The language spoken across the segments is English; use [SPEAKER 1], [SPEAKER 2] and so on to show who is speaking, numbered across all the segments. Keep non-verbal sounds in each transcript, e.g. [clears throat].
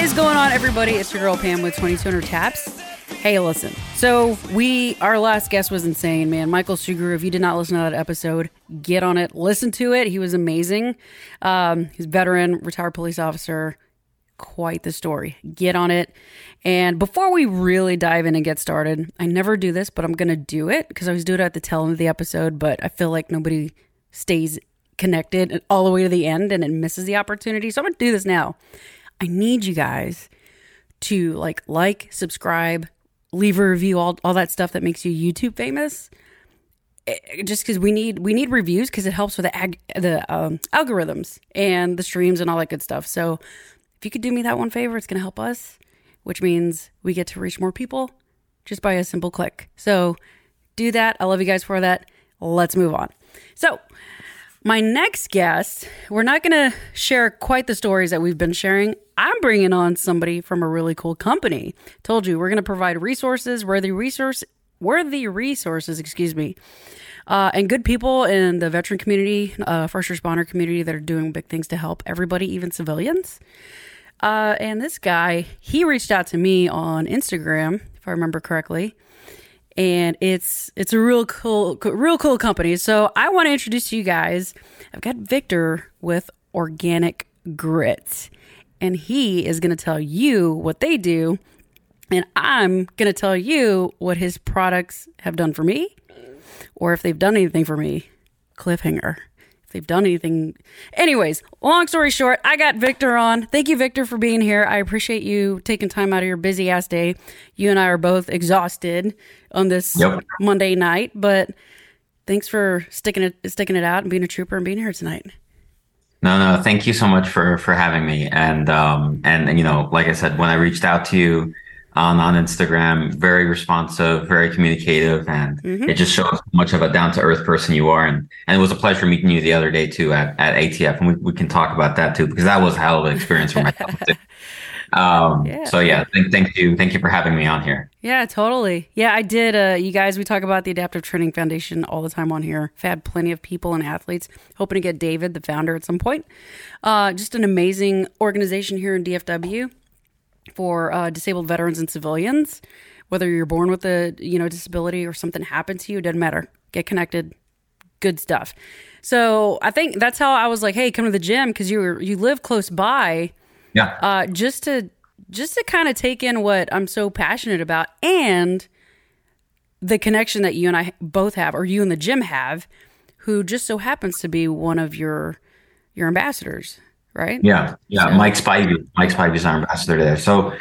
[SPEAKER 1] What is going on, everybody? It's your girl Pam with 2200 Taps. Hey, listen. So we, our last guest was insane, man. Michael Sugrue. If you did not listen to that episode, get on it. Listen to it. He was amazing. Um, he's veteran, retired police officer. Quite the story. Get on it. And before we really dive in and get started, I never do this, but I'm gonna do it because I was doing it at the tail end of the episode. But I feel like nobody stays connected all the way to the end and it misses the opportunity. So I'm gonna do this now. I need you guys to like like, subscribe, leave a review, all all that stuff that makes you YouTube famous. Eh, Just because we need we need reviews because it helps with the ag- the um, algorithms and the streams and all that good stuff. So if you could do me that one favor, it's gonna help us, which means we get to reach more people just by a simple click. So do that. I love you guys for that. Let's move on. So my next guest, we're not going to share quite the stories that we've been sharing. I'm bringing on somebody from a really cool company. Told you we're going to provide resources, worthy resource, worthy resources, excuse me, uh, and good people in the veteran community, uh, first responder community that are doing big things to help everybody, even civilians. Uh, and this guy, he reached out to me on Instagram, if I remember correctly and it's it's a real cool real cool company so i want to introduce you guys i've got victor with organic grit and he is going to tell you what they do and i'm going to tell you what his products have done for me or if they've done anything for me. Cliffhanger. If they've done anything. Anyways long story short i got victor on. Thank you victor for being here. I appreciate you taking time out of your busy ass day. You and i are both exhausted on this
[SPEAKER 2] Yep.
[SPEAKER 1] monday night but thanks for sticking it sticking it out and being a trooper and being here tonight
[SPEAKER 2] No, no, thank you so much for for having me. And um and, and you know, like I said, when I reached out to you on on Instagram, very responsive, very communicative, and it just shows how much of a down to earth person you are. And and it was a pleasure meeting you the other day too at, at ATF, and we, we can talk about that too because that was a hell of an experience for myself. [laughs] Um,
[SPEAKER 1] Yeah.
[SPEAKER 2] so yeah, thank, thank you, thank you for having me on here.
[SPEAKER 1] Yeah, totally. Yeah, I did. Uh, you guys, we talk about the Adaptive Training Foundation all the time on here. I've had plenty of people and athletes. Hoping to get David, the founder, at some point. Uh, just an amazing organization here in DFW for uh, disabled veterans and civilians. Whether you're born with a you know disability or something happened to you, it doesn't matter. Get connected. Good stuff. So I think that's how I was like, hey, come to the gym because you were you live close by
[SPEAKER 2] Yeah,
[SPEAKER 1] uh, just to just to kind of take in what I'm so passionate about and the connection that you and I both have, or you and the gym have, who just so happens to be one of your your ambassadors, right?
[SPEAKER 2] Yeah, yeah.
[SPEAKER 1] So-
[SPEAKER 2] Mike Spivey, Mike Spivey's our ambassador there. So,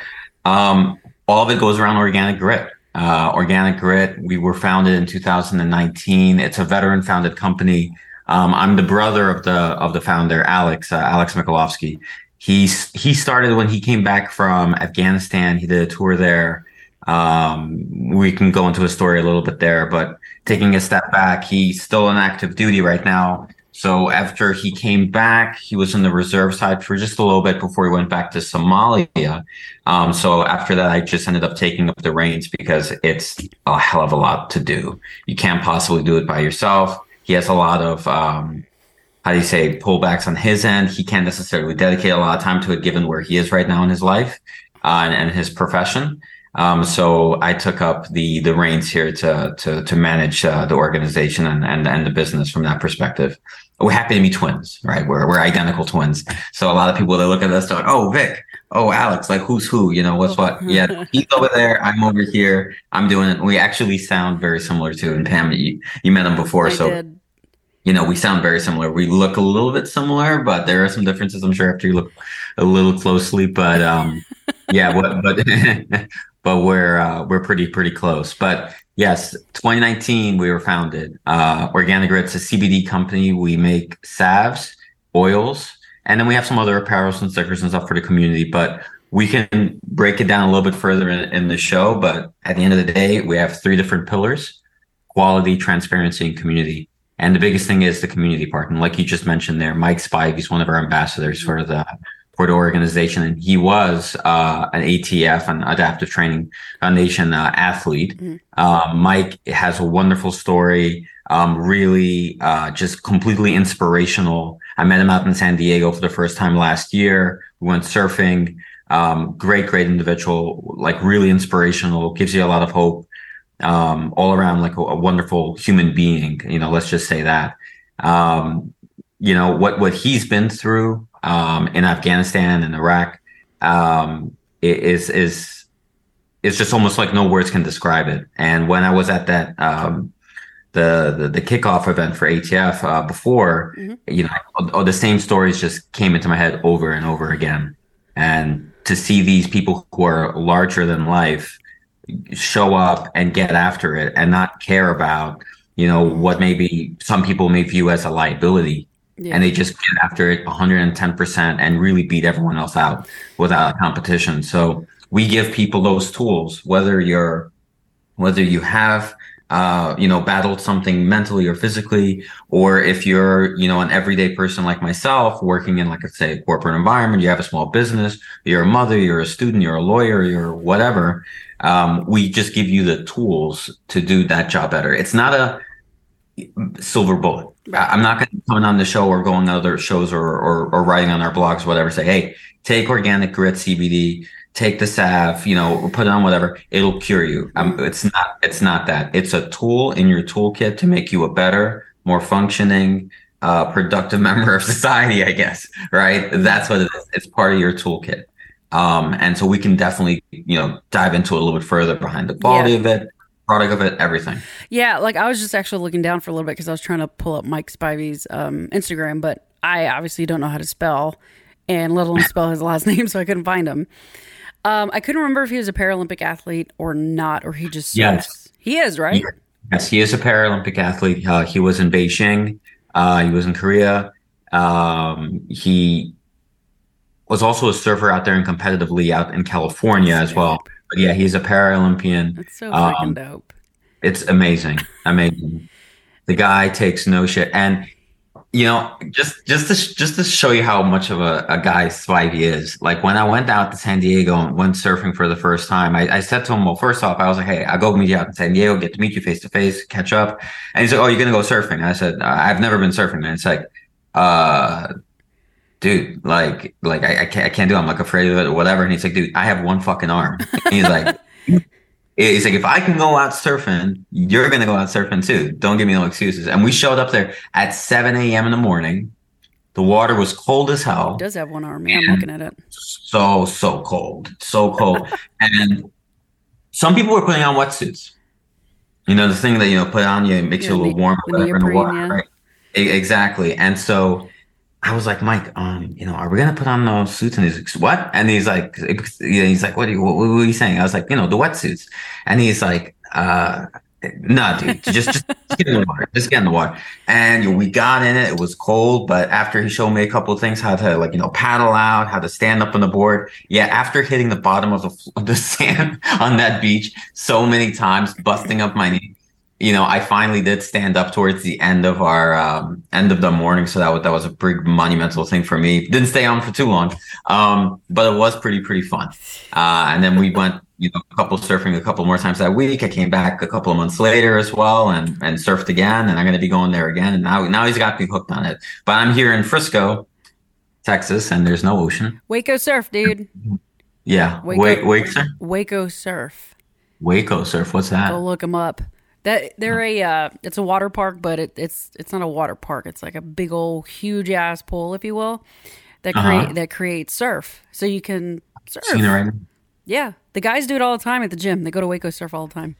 [SPEAKER 2] um, all of it goes around organic grit. Uh, organic grit. We were founded in 2019. It's a veteran-founded company. Um, I'm the brother of the of the founder, Alex uh, Alex Mikulovsky. He's he started when he came back from Afghanistan. He did a tour there. Um, we can go into his story a little bit there, but taking a step back, he's still on active duty right now. So after he came back, he was in the reserve side for just a little bit before he went back to Somalia. Um, so after that, I just ended up taking up the reins because it's a hell of a lot to do. You can't possibly do it by yourself. He has a lot of, um, how do you say, pullbacks on his end. He can't necessarily dedicate a lot of time to it given where he is right now in his life uh, and, and his profession. Um, so I took up the the reins here to to to manage uh, the organization and, and and the business from that perspective. We're happy to be twins, right? We're we're identical twins. So a lot of people they look at us, like, "Oh, Vic, oh Alex, like who's who? You know what's what?" Yeah, [laughs] he's over there, I'm over here. I'm doing it. We actually sound very similar too. And Pam, you you met him before,
[SPEAKER 1] I
[SPEAKER 2] so
[SPEAKER 1] did.
[SPEAKER 2] You know we sound very similar. We look a little bit similar, but there are some differences. I'm sure after you look a little closely, but um, [laughs] yeah, but but [laughs] but we're uh, we're pretty pretty close. But yes, 2019 we were founded. Uh, Organic Grit's a CBD company. We make salves, oils, and then we have some other apparels and stickers and stuff for the community. But we can break it down a little bit further in, in the show. But at the end of the day, we have three different pillars: quality, transparency, and community. And the biggest thing is the community part. And like you just mentioned there, Mike Spivey is one of our ambassadors for the for the organization, and he was uh, an ATF, an Adaptive Training Foundation uh, athlete.
[SPEAKER 1] Mhm.
[SPEAKER 2] Uh, Mike has a wonderful story, um, really uh, just completely inspirational. I met him out in San Diego for the first time last year. we went surfing. Um, great, great individual, like really inspirational, gives you a lot of hope. Um, all around like a, a, wonderful human being, you know, let's just say that. Um, you know, what, what he's been through, um, in Afghanistan and Iraq, um, is, is, is just almost like no words can describe it. And when I was at that, um, the, the, the kickoff event for ATF uh, before, mm-hmm. you know, all, all the same stories just came into my head over and over again. And to see these people who are larger than life show up and get after it and not care about, you know, what mm-hmm. maybe some people may view as a liability. Yeah. And they just get after it 110% and really beat everyone else out without competition. So we give people those tools, whether you're, whether you have uh, you know, battled something mentally or physically, or if you're, you know, an everyday person like myself working in, like, let's say, a corporate environment, you have a small business, you're a mother, you're a student, you're a lawyer, you're whatever. Um, we just give you the tools to do that job better. It's not a silver bullet. I'm not going to come on the show or go on other shows or, or, or writing on our blogs, whatever, say, hey, take organic grit CBD, take the salve, you know, put it on whatever, it'll cure you. Um, mm-hmm. it's not, it's not that. It's a tool in your toolkit to make you a better, more functioning, uh, productive [laughs] member of society, I guess, right? That's what it is. It's part of your toolkit. Um, and so we can definitely, you know, dive into it a little bit further behind the quality yeah. of it, product of it, everything.
[SPEAKER 1] Yeah, like I was just actually looking down for a little bit because I was trying to pull up Mike Spivey's um, Instagram, but I obviously don't know how to spell and let alone [laughs] spell his last name, so I couldn't find him. Um, I couldn't remember if he was a Paralympic athlete or not, or he just
[SPEAKER 2] yes,
[SPEAKER 1] he is right.
[SPEAKER 2] Yes, he is a Paralympic athlete. Uh, he was in Beijing. Uh, he was in Korea. Um, he was also a surfer out there and competitively out in California That's as well. But yeah, he's a Paralympian.
[SPEAKER 1] That's so freaking um, dope.
[SPEAKER 2] It's amazing, amazing. the guy takes no shit, and you know, just just to just to show you how much of a, a guy Spivey is. Like when I went out to San Diego and went surfing for the first time, I, I said to him, "Well, first off, I was like, hey, I'll go meet you out in San Diego, get to meet you face to face, catch up." And he's like, "Oh, you're gonna go surfing?" I said, "I've never been surfing." And it's like, uh, dude, like, like I, I can't, I can't do. It. I'm like afraid of it or whatever. And he's like, dude, I have one fucking arm. And [laughs] he's like. He's like, if I can go out surfing, you're gonna go out surfing too. Don't give me no excuses. And we showed up there at 7 a.m. in the morning. The water was cold as hell.
[SPEAKER 1] It does have one arm. Yeah, I'm looking at it.
[SPEAKER 2] So so cold, so cold. [laughs] and some people were putting on wetsuits. You know, the thing that you know put on you makes yeah, you a little warm, whatever in the water, yeah. right? Exactly. And so I was like, Mike, um, you know, are we gonna put on those suits? And he's like, what? And he's like, he's like, what are you, what, you saying? I was like, you know, the wetsuits. And he's like, uh, no, dude, just, just, get in the water. Just get in the water. And we got in it. It was cold, but after he showed me a couple of things, how to like, you know, paddle out, how to stand up on the board. Yeah. After hitting the bottom of the, of the [laughs] sand on that beach so many times, busting up my knee, you know, I finally did stand up towards the end of our um, end of the morning, so that was, that was a big monumental thing for me. Didn't stay on for too long, um, but it was pretty pretty fun. Uh, and then we went, you know, a couple surfing a couple more times that week. I came back a couple of months later as well, and and surfed again. And I'm going to be going there again. And now now he's got me hooked on it. But I'm here in Frisco, Texas, and there's no ocean.
[SPEAKER 1] Waco surf, dude.
[SPEAKER 2] Yeah, Waco, Wake, Wake surf.
[SPEAKER 1] Waco surf.
[SPEAKER 2] Waco surf. What's that?
[SPEAKER 1] Go look him up. That they're a uh, it's a water park, but it, it's it's not a water park. It's like a big old huge ass pool, if you will, that uh-huh. create that creates surf. So you can surf. Seen it right Yeah, the guys do it all the time at the gym. They go to Waco surf all the time.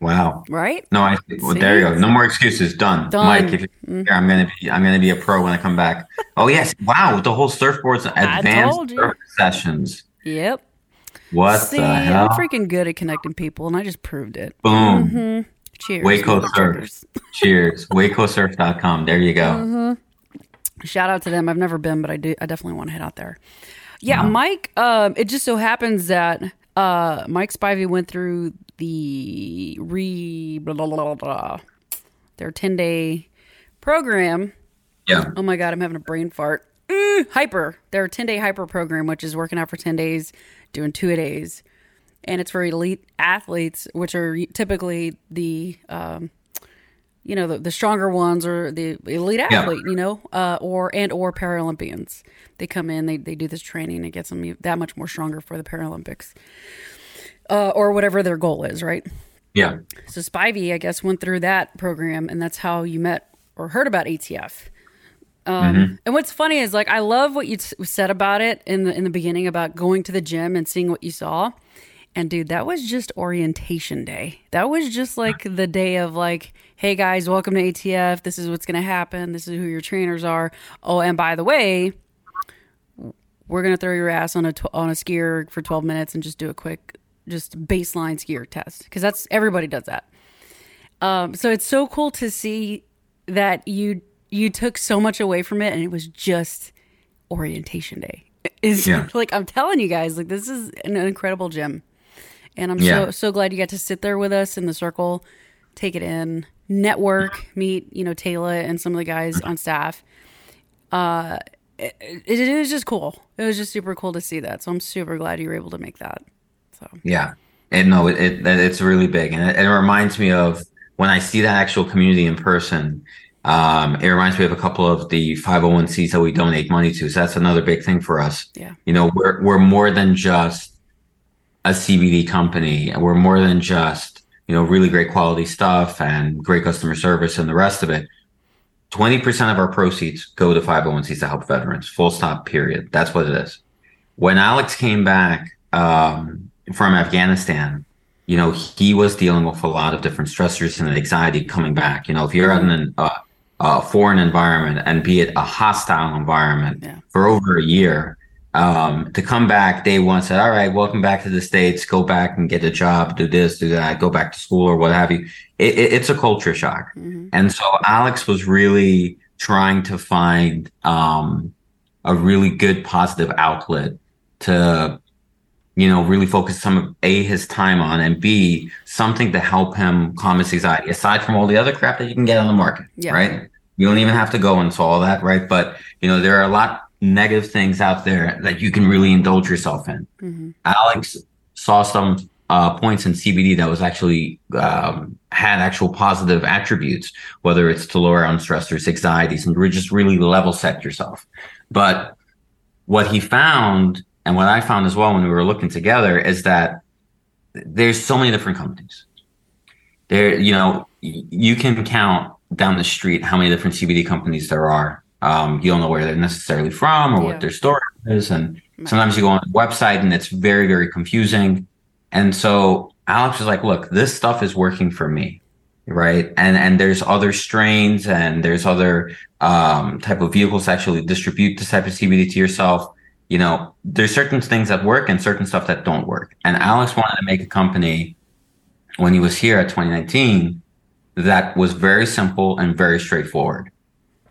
[SPEAKER 2] Wow.
[SPEAKER 1] Right?
[SPEAKER 2] No, I well, there you go. No more excuses. Done. Done. Mike, if you're here, I'm gonna be I'm gonna be a pro when I come back. Oh yes. Wow, the whole surfboards advanced surf sessions.
[SPEAKER 1] Yep.
[SPEAKER 2] What See, the hell?
[SPEAKER 1] I'm freaking good at connecting people, and I just proved it.
[SPEAKER 2] Boom. Mm-hmm. Cheers. Waco Surf. Cheers. [laughs] WacoSurf.com. There you go. Mm-hmm.
[SPEAKER 1] Shout out to them. I've never been, but I do. I definitely want to head out there. Yeah, wow. Mike. Um, it just so happens that uh, Mike Spivey went through the re blah, blah, blah, blah, their ten day program.
[SPEAKER 2] Yeah.
[SPEAKER 1] Oh my god, I'm having a brain fart. Mm, hyper. Their ten day hyper program, which is working out for ten days, doing two a days, and it's for elite athletes, which are typically the um, you know the, the stronger ones or the elite athlete yeah. you know uh, or and or paralympians. They come in they, they do this training it gets them that much more stronger for the paralympics uh, or whatever their goal is right?
[SPEAKER 2] Yeah.
[SPEAKER 1] So spivey i guess went through that program and that's how you met or heard about atf um, mm-hmm. and what's funny is like i love what you t- said about it in the in the beginning about going to the gym and seeing what you saw and dude, that was just orientation day. That was just like the day of like, hey guys, welcome to ATF. This is what's going to happen. This is who your trainers are. Oh, and by the way, we're going to throw your ass on a tw- on a SkiErg for 12 minutes and just do a quick just baseline SkiErg test because that's everybody does that. Um, so it's so cool to see that you you took so much away from it and it was just orientation day. [laughs] Is yeah. like I'm telling you guys, like this is an incredible gym. And I'm yeah. so so glad you got to sit there with us in the circle, take it in, network, meet you know Taylor and some of the guys on staff. Uh, it, it, it was just cool. It was just super cool to see that. So I'm super glad you were able to make that. So
[SPEAKER 2] yeah, and no, it, it it's really big, and it, it reminds me of when I see that actual community in person. Um, it reminds me of a couple of the 501cs that we donate money to. So that's another big thing for us.
[SPEAKER 1] Yeah.
[SPEAKER 2] You know, we're we're more than just a CBD company. We're more than just, you know, really great quality stuff and great customer service and the rest of it. 20% of our proceeds go to 501cs to help veterans, full stop, period. That's what it is. When Alex came back um, from Afghanistan, you know, he was dealing with a lot of different stressors and anxiety coming back. You know, if you're in an, uh, a foreign environment and be it a hostile environment yeah. for over a year, um, to come back day one said, all right, welcome back to the States, go back and get a job, do this, do that, go back to school or what have you. It, it, it's a culture shock. Mm-hmm. And so Alex was really trying to find, um, a really good positive outlet to, you know, really focus some of A, his time on and B, something to help him calm his anxiety aside from all the other crap that you can get on the market. Yeah. Right. You don't even have to go into all that. Right. But, you know, there are a lot negative things out there that you can really indulge yourself in. Mm-hmm. Alex saw some uh, points in CBD that was actually um, had actual positive attributes, whether it's to lower on stressors, anxieties, and just really level set yourself. But what he found, and what I found as well when we were looking together, is that there's so many different companies. There, you know, you can count down the street how many different CBD companies there are um, you don't know where they're necessarily from or yeah. what their story is. And sometimes you go on the website and it's very, very confusing. And so Alex was like, look, this stuff is working for me. Right. And, and there's other strains and there's other, um, type of vehicles actually distribute this type of CBD to yourself. You know, there's certain things that work and certain stuff that don't work. And Alex wanted to make a company when he was here at 2019 that was very simple and very straightforward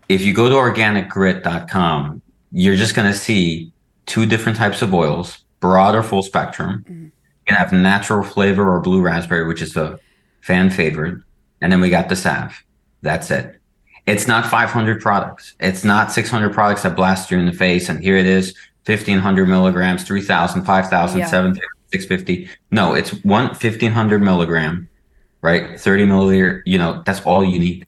[SPEAKER 2] if you go to organicgrit.com, you're just going to see two different types of oils, broad or full spectrum. Mm-hmm. You can have natural flavor or blue raspberry, which is the fan favorite. And then we got the salve. That's it. It's not 500 products. It's not 600 products that blast you in the face. And here it is, 1500 milligrams, 3000, 5000, yeah. 750, 650. No, it's one 1500 milligram, right? 30 milliliter. You know, that's all you need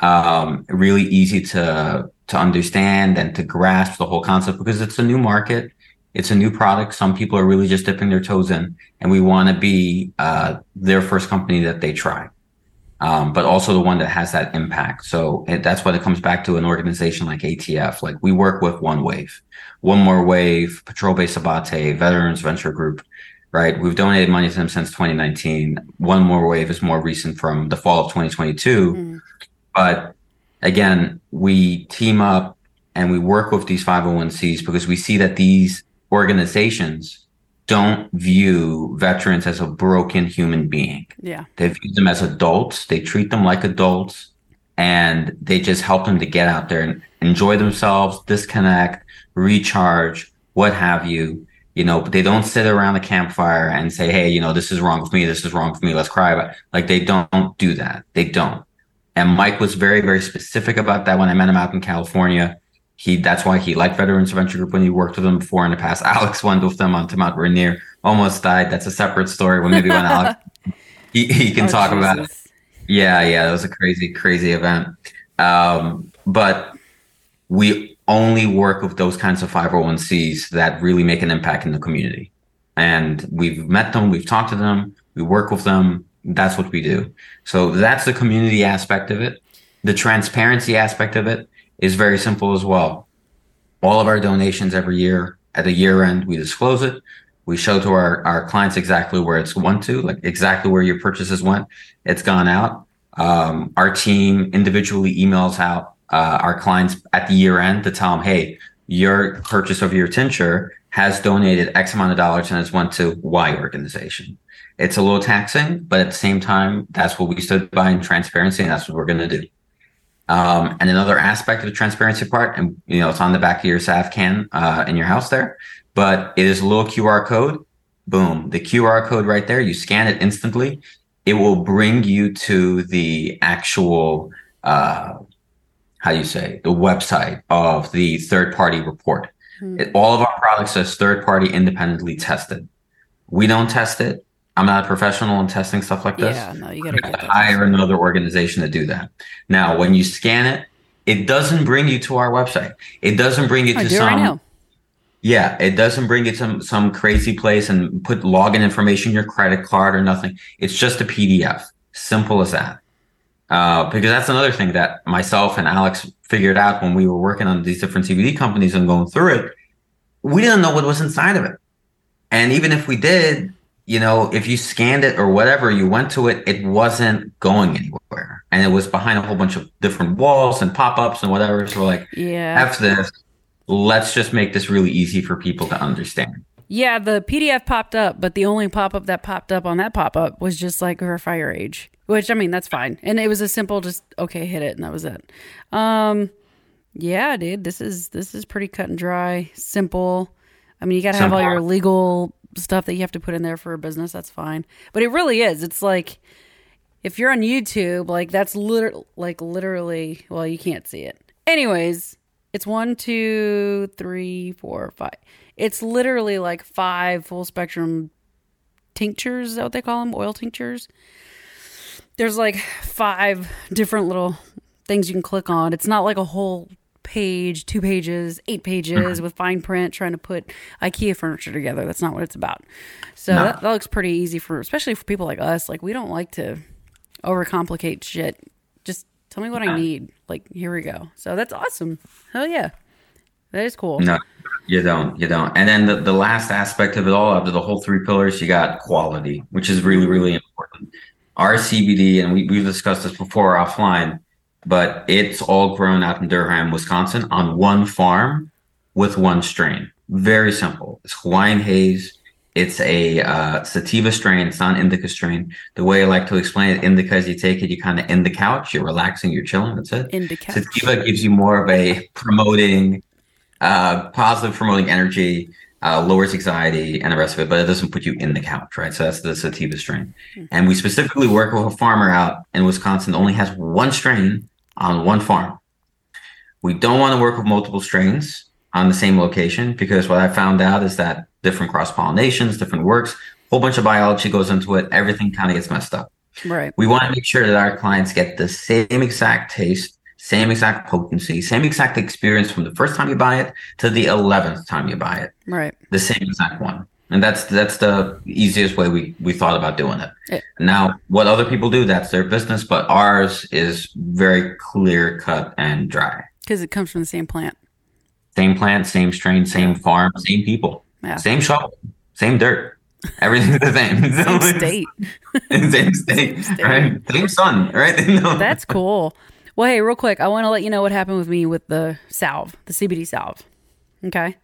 [SPEAKER 2] um, really easy to to understand and to grasp the whole concept because it's a new market, it's a new product. Some people are really just dipping their toes in, and we want to be uh, their first company that they try, um, but also the one that has that impact. So it, that's what it comes back to an organization like ATF. Like we work with One Wave, One More Wave, Patrol Base Abbate, Veterans Adventure Group. Right, we've donated money to them since 2019. One More Wave is more recent from the fall of 2022. Mm but again, we team up and we work with these 501cs because we see that these organizations don't view veterans as a broken human being.
[SPEAKER 1] Yeah.
[SPEAKER 2] They view them as adults. They treat them like adults and they just help them to get out there and enjoy themselves, disconnect, recharge, what have you. You know, but they don't sit around the campfire and say, Hey, you know, this is wrong with me. This is wrong with me. Let's cry about it. Like they don't do that. They don't. And Mike was very, very specific about that when I met him out in California. He that's why he liked Veterans adventure Group when he worked with them before in the past. [laughs] Alex went with them on to Mount Rainier, almost died. That's a separate story. When maybe when Alex [laughs] he, he can oh, talk Jesus. about it. Yeah, yeah, it was a crazy, crazy event. Um, but we only work with those kinds of 501cs that really make an impact in the community. And we've met them, we've talked to them, we work with them. That's what we do. So that's the community aspect of it. The transparency aspect of it is very simple as well. All of our donations every year at the year end, we disclose it. We show to our, our clients exactly where it's went to, like exactly where your purchases went. It's gone out. Um, our team individually emails out uh, our clients at the year end to tell them, hey, your purchase of your tincture has donated X amount of dollars and has went to Y organization. It's a little taxing, but at the same time, that's what we stood by in transparency, and that's what we're going to do. Um, and another aspect of the transparency part, and you know, it's on the back of your SAF can uh, in your house there, but it is a little QR code. Boom, the QR code right there. You scan it instantly. It will bring you to the actual uh, how do you say the website of the third party report. Mm-hmm. It, all of our products are third party independently tested. We don't test it. I'm not a professional in testing stuff like this.
[SPEAKER 1] Yeah, no, you gotta
[SPEAKER 2] hire another organization to do that. Now, when you scan it, it doesn't bring you to our website. It doesn't bring you to some. Right yeah, it doesn't bring you to some some crazy place and put login information, your credit card or nothing. It's just a PDF. Simple as that. Uh, because that's another thing that myself and Alex figured out when we were working on these different CBD companies and going through it. We didn't know what was inside of it. And even if we did, you know, if you scanned it or whatever, you went to it, it wasn't going anywhere. And it was behind a whole bunch of different walls and pop ups and whatever. So, like,
[SPEAKER 1] yeah,
[SPEAKER 2] F this. Let's just make this really easy for people to understand.
[SPEAKER 1] Yeah, the PDF popped up, but the only pop up that popped up on that pop up was just like verify your age. Which I mean, that's fine. And it was a simple just okay, hit it and that was it. Um yeah, dude, this is this is pretty cut and dry, simple. I mean, you got to have all your legal stuff that you have to put in there for a business, that's fine. But it really is. It's like if you're on YouTube, like that's literally like literally, well, you can't see it. Anyways, it's one, two, three, four, five. It's literally like five full spectrum tinctures, is that what they call them? Oil tinctures there's like five different little things you can click on. It's not like a whole page, two pages, eight pages mm-hmm. with fine print trying to put IKEA furniture together. That's not what it's about. So no. that, that, looks pretty easy for, especially for people like us. Like we don't like to overcomplicate shit. Just tell me what I need. Like here we go. So that's awesome. Hell yeah, that is cool.
[SPEAKER 2] No, you don't. You don't. And then the, the last aspect of it all, after the whole three pillars, you got quality, which is really really important our CBD, and we, we've discussed this before offline, but it's all grown out in Durham, Wisconsin on one farm with one strain. Very simple. It's Hawaiian haze. It's a uh, sativa strain. It's not an indica strain. The way I like to explain it, indica is you take it, you kind of in the couch, you're relaxing, you're chilling. That's it.
[SPEAKER 1] Indica.
[SPEAKER 2] Sativa gives you more of a promoting, uh, positive promoting energy uh, lowers anxiety and the rest of it, but it doesn't put you in the couch, right? So that's the sativa strain. Mm-hmm. And we specifically work with a farmer out in Wisconsin that only has one strain on one farm. We don't want to work with multiple strains on the same location because what I found out is that different cross pollinations, different works, whole bunch of biology goes into it. Everything kind of gets messed up.
[SPEAKER 1] Right.
[SPEAKER 2] We want to make sure that our clients get the same exact taste same exact potency, same exact experience from the first time you buy it to the eleventh time you buy it.
[SPEAKER 1] Right.
[SPEAKER 2] The same exact one. And that's that's the easiest way we, we thought about doing it. it. Now, what other people do, that's their business, but ours is very clear cut and dry.
[SPEAKER 1] Because it comes from the same plant.
[SPEAKER 2] Same plant, same strain, same farm, same people, yeah. same shovel, same dirt. Everything's the same. [laughs]
[SPEAKER 1] same state.
[SPEAKER 2] same state. [laughs] Same state. Right? Same sun, right? [laughs]
[SPEAKER 1] no. That's cool. Well, hey, real quick, I want to let you know what happened with me with the salve, the CBD salve. Okay,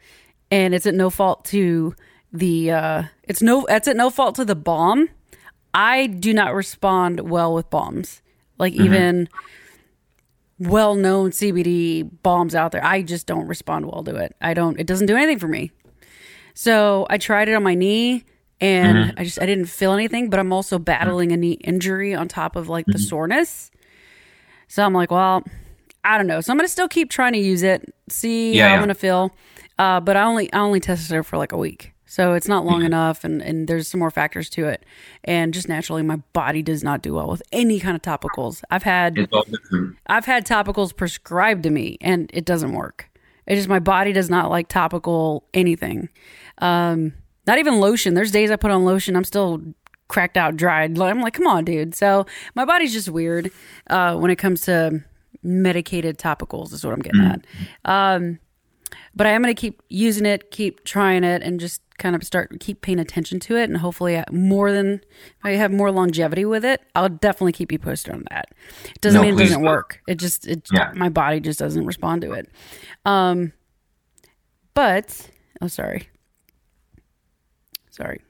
[SPEAKER 1] and it's at no fault to the. uh It's no. It's at no fault to the balm. I do not respond well with balms. Like mm-hmm. even well-known CBD balms out there, I just don't respond well to it. I don't. It doesn't do anything for me. So I tried it on my knee and mm-hmm. I just I didn't feel anything, but I'm also battling a knee injury on top of like the mm-hmm. soreness. So I'm like, well, I don't know. So I'm gonna still keep trying to use it, see yeah, how yeah. I'm gonna feel. Uh, but I only I only tested it for like a week. So it's not long enough, and, and there's some more factors to it. And just naturally, my body does not do well with any kind of topicals. I've had
[SPEAKER 2] It's all different.
[SPEAKER 1] I've had topicals prescribed to me, and it doesn't work. It's just my body does not like topical anything. Um, not even lotion. There's days I put on lotion, I'm still cracked out, dried. I'm like, come on, dude. So my body's just weird uh, when it comes to medicated topicals. Is what I'm getting at. Um, but I am going to keep using it, keep trying it, and just kind of start keep paying attention to it, and hopefully uh, more than if I have more longevity with it, I'll definitely keep you posted on that. It doesn't
[SPEAKER 2] No,
[SPEAKER 1] mean it doesn't
[SPEAKER 2] do.
[SPEAKER 1] work. It just it
[SPEAKER 2] Yeah.
[SPEAKER 1] my body just doesn't respond to it. Um, but oh, sorry, sorry.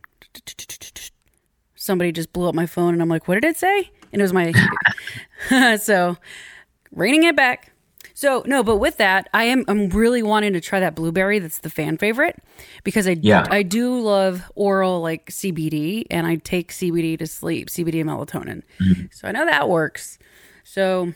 [SPEAKER 1] Somebody just blew up my phone, and I'm like, what did it say? And it was my [laughs] [laughs] so reining it back. So no, but with that, I am I'm really wanting to try that blueberry. That's the fan favorite because I
[SPEAKER 2] Yeah.
[SPEAKER 1] I do love oral like CBD, and I take CBD to sleep, CBD and melatonin. So I know that works. So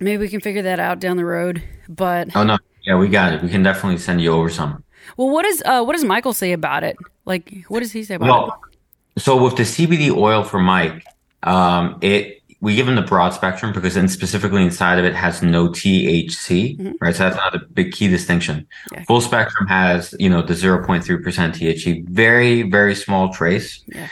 [SPEAKER 1] maybe we can figure that out down the road. But
[SPEAKER 2] Oh no, yeah, we got it. We can definitely send you over some.
[SPEAKER 1] well, what does uh what does Michael say about it? Like, what does he say about it?
[SPEAKER 2] So with the CBD oil for Mike, um, it we give him the broad spectrum because then specifically inside of it has no THC, right? So that's another big key distinction.
[SPEAKER 1] Yeah.
[SPEAKER 2] Full spectrum has you know the zero point three percent THC, very very small trace.
[SPEAKER 1] Yeah.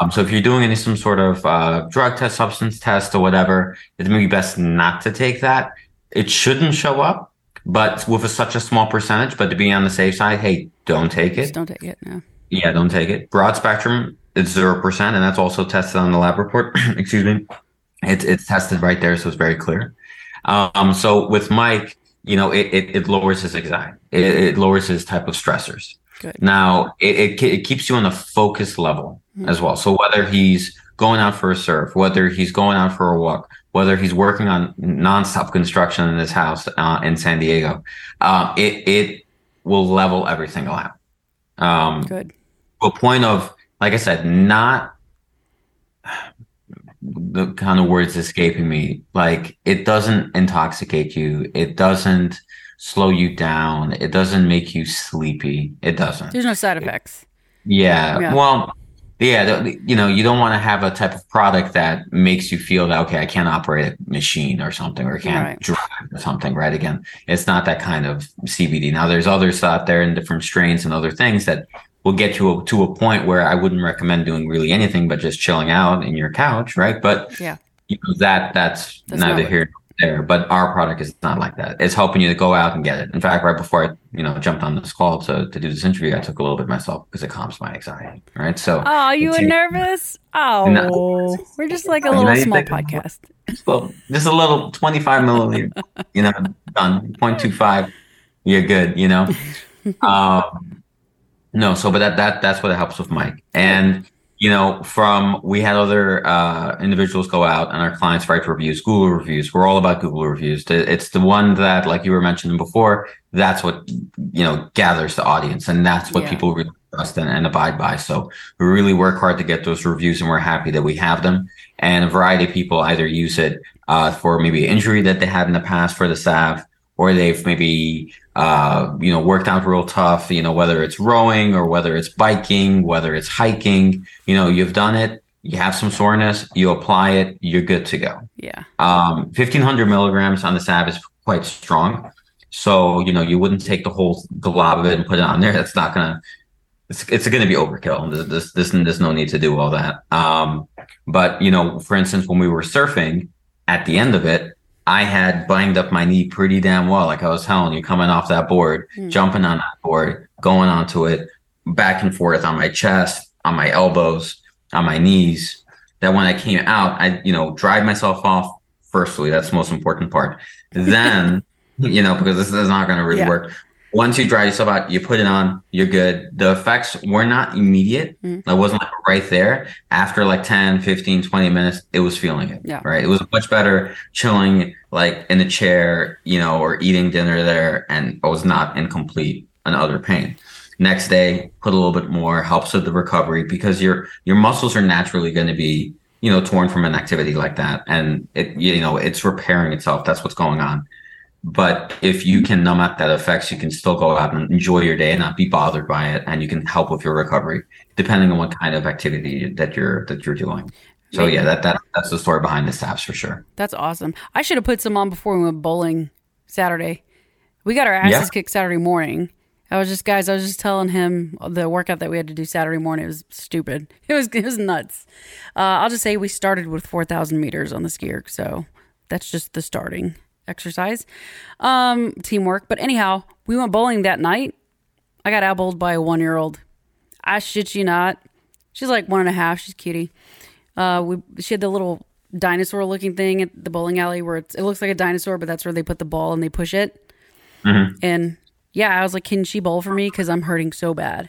[SPEAKER 2] Um, so if you're doing any some sort of uh, drug test, substance test, or whatever, it may be best not to take that. It shouldn't show up, but with a, such a small percentage. But to be on the safe side, hey, don't take it.
[SPEAKER 1] Just don't take it. No.
[SPEAKER 2] Yeah, don't take it. Broad spectrum, it's zero percent, and that's also tested on the lab report. [clears throat] Excuse me. It's it's tested right there, so it's very clear. Um, so with Mike, you know, it it, it lowers his anxiety. It, it lowers his type of stressors.
[SPEAKER 1] Good.
[SPEAKER 2] Now it, it it keeps you on a focus level as well. So whether he's going out for a surf, whether he's going out for a walk, whether he's working on nonstop construction in his house uh, in San Diego, uh, it it will level everything out. Um,
[SPEAKER 1] Good.
[SPEAKER 2] to a point of, like I said, not the kind of words escaping me. Like it doesn't intoxicate you. It doesn't slow you down. It doesn't make you sleepy. It doesn't.
[SPEAKER 1] There's no side effects.
[SPEAKER 2] Yeah.
[SPEAKER 1] Yeah.
[SPEAKER 2] Well, yeah, you know, you don't want to have a type of product that makes you feel that okay, I can't operate a machine or something, or can't
[SPEAKER 1] Right.
[SPEAKER 2] drive or something. Right? Again, it's not that kind of CBD. Now, there's others out there in different strains and other things that will get you to a point where I wouldn't recommend doing really anything but just chilling out in your couch, right? But
[SPEAKER 1] Yeah.
[SPEAKER 2] you know that that's,
[SPEAKER 1] That's
[SPEAKER 2] neither here nor there. But our product is not like that. It's helping you to go out and get it. In fact, right before I you know jumped on this call to to do this interview, I took a little bit myself because it calms my anxiety. Right. So
[SPEAKER 1] Oh, you were nervous? Oh,
[SPEAKER 2] No.
[SPEAKER 1] we're just like a little small podcast.
[SPEAKER 2] well, just a little 25 milliliter, [laughs] you know, done 0.25. You're good, you know? [laughs] um, no, so, but that, that, that's what it helps with Mike. And, you know, from, we had other, uh, individuals go out and our clients write reviews, Google reviews. We're all about Google reviews. It's the one that, like you were mentioning before, that's what, you know, gathers the audience and that's what
[SPEAKER 1] Yeah.
[SPEAKER 2] people really trust and, and abide by. So we really work hard to get those reviews and we're happy that we have them and a variety of people either use it uh, for maybe injury that they had in the past for the salve, or they've maybe uh, you know worked out real tough. You know whether it's rowing or whether it's biking, whether it's hiking. You know you've done it. You have some soreness. You apply it. You're good to go.
[SPEAKER 1] Yeah.
[SPEAKER 2] Um, 1500 milligrams on the salve is quite strong. So, you know, you wouldn't take the whole glob of it and put it on there. That's not gonna, it's, it's gonna be overkill. This, this, this, there's no need to do all that. Um, but you know, for instance, when we were surfing at the end of it, I had banged up my knee pretty damn well. Like I was telling you, coming off that board,
[SPEAKER 1] Mm.
[SPEAKER 2] jumping on that board, going onto it, back and forth on my chest, on my elbows, on my knees. That when I came out, I, you know, dried myself off. Firstly, that's the most important part. Then, [laughs] you know, because this is not going to really
[SPEAKER 1] Yeah.
[SPEAKER 2] work. Once you dry yourself out, you put it on, you're good. The effects were not immediate.
[SPEAKER 1] Mm.
[SPEAKER 2] I wasn't like right there. After like 10, 15, 20 minutes, it was feeling it.
[SPEAKER 1] Yeah.
[SPEAKER 2] Right. It was much better chilling like in a chair, you know, or eating dinner there. And I was not in complete and utter pain. Next day, put a little bit more, helps with the recovery because your your muscles are naturally going to be, you know, torn from an activity like that. And it, you know, it's repairing itself. That's what's going on. But if you can numb out that effects, you can still go out and enjoy your day and not be bothered by it, and you can help with your recovery, depending on what kind of activity that you're that you're doing. So yeah, that, that that's the story behind the apps for sure.
[SPEAKER 1] That's awesome. I should have put some on before we went bowling Saturday. We got our asses yeah. kicked Saturday morning. I was just guys, I was just telling him the workout that we had to do Saturday morning. It was stupid. [laughs] It was it was nuts. Uh, I'll just say we started with four thousand meters on the SkiErg, so that's just the starting exercise. Um, teamwork. But anyhow, we went bowling that night. I got outbowled by a one year old. I shit you not. She's like one and a half. She's cutie. Uh, we she had the little dinosaur looking thing at the bowling alley where it looks like a dinosaur, but that's where they put the ball and they push it. Mm-hmm. And yeah, I was like, can she bowl for me? Because I'm hurting so bad.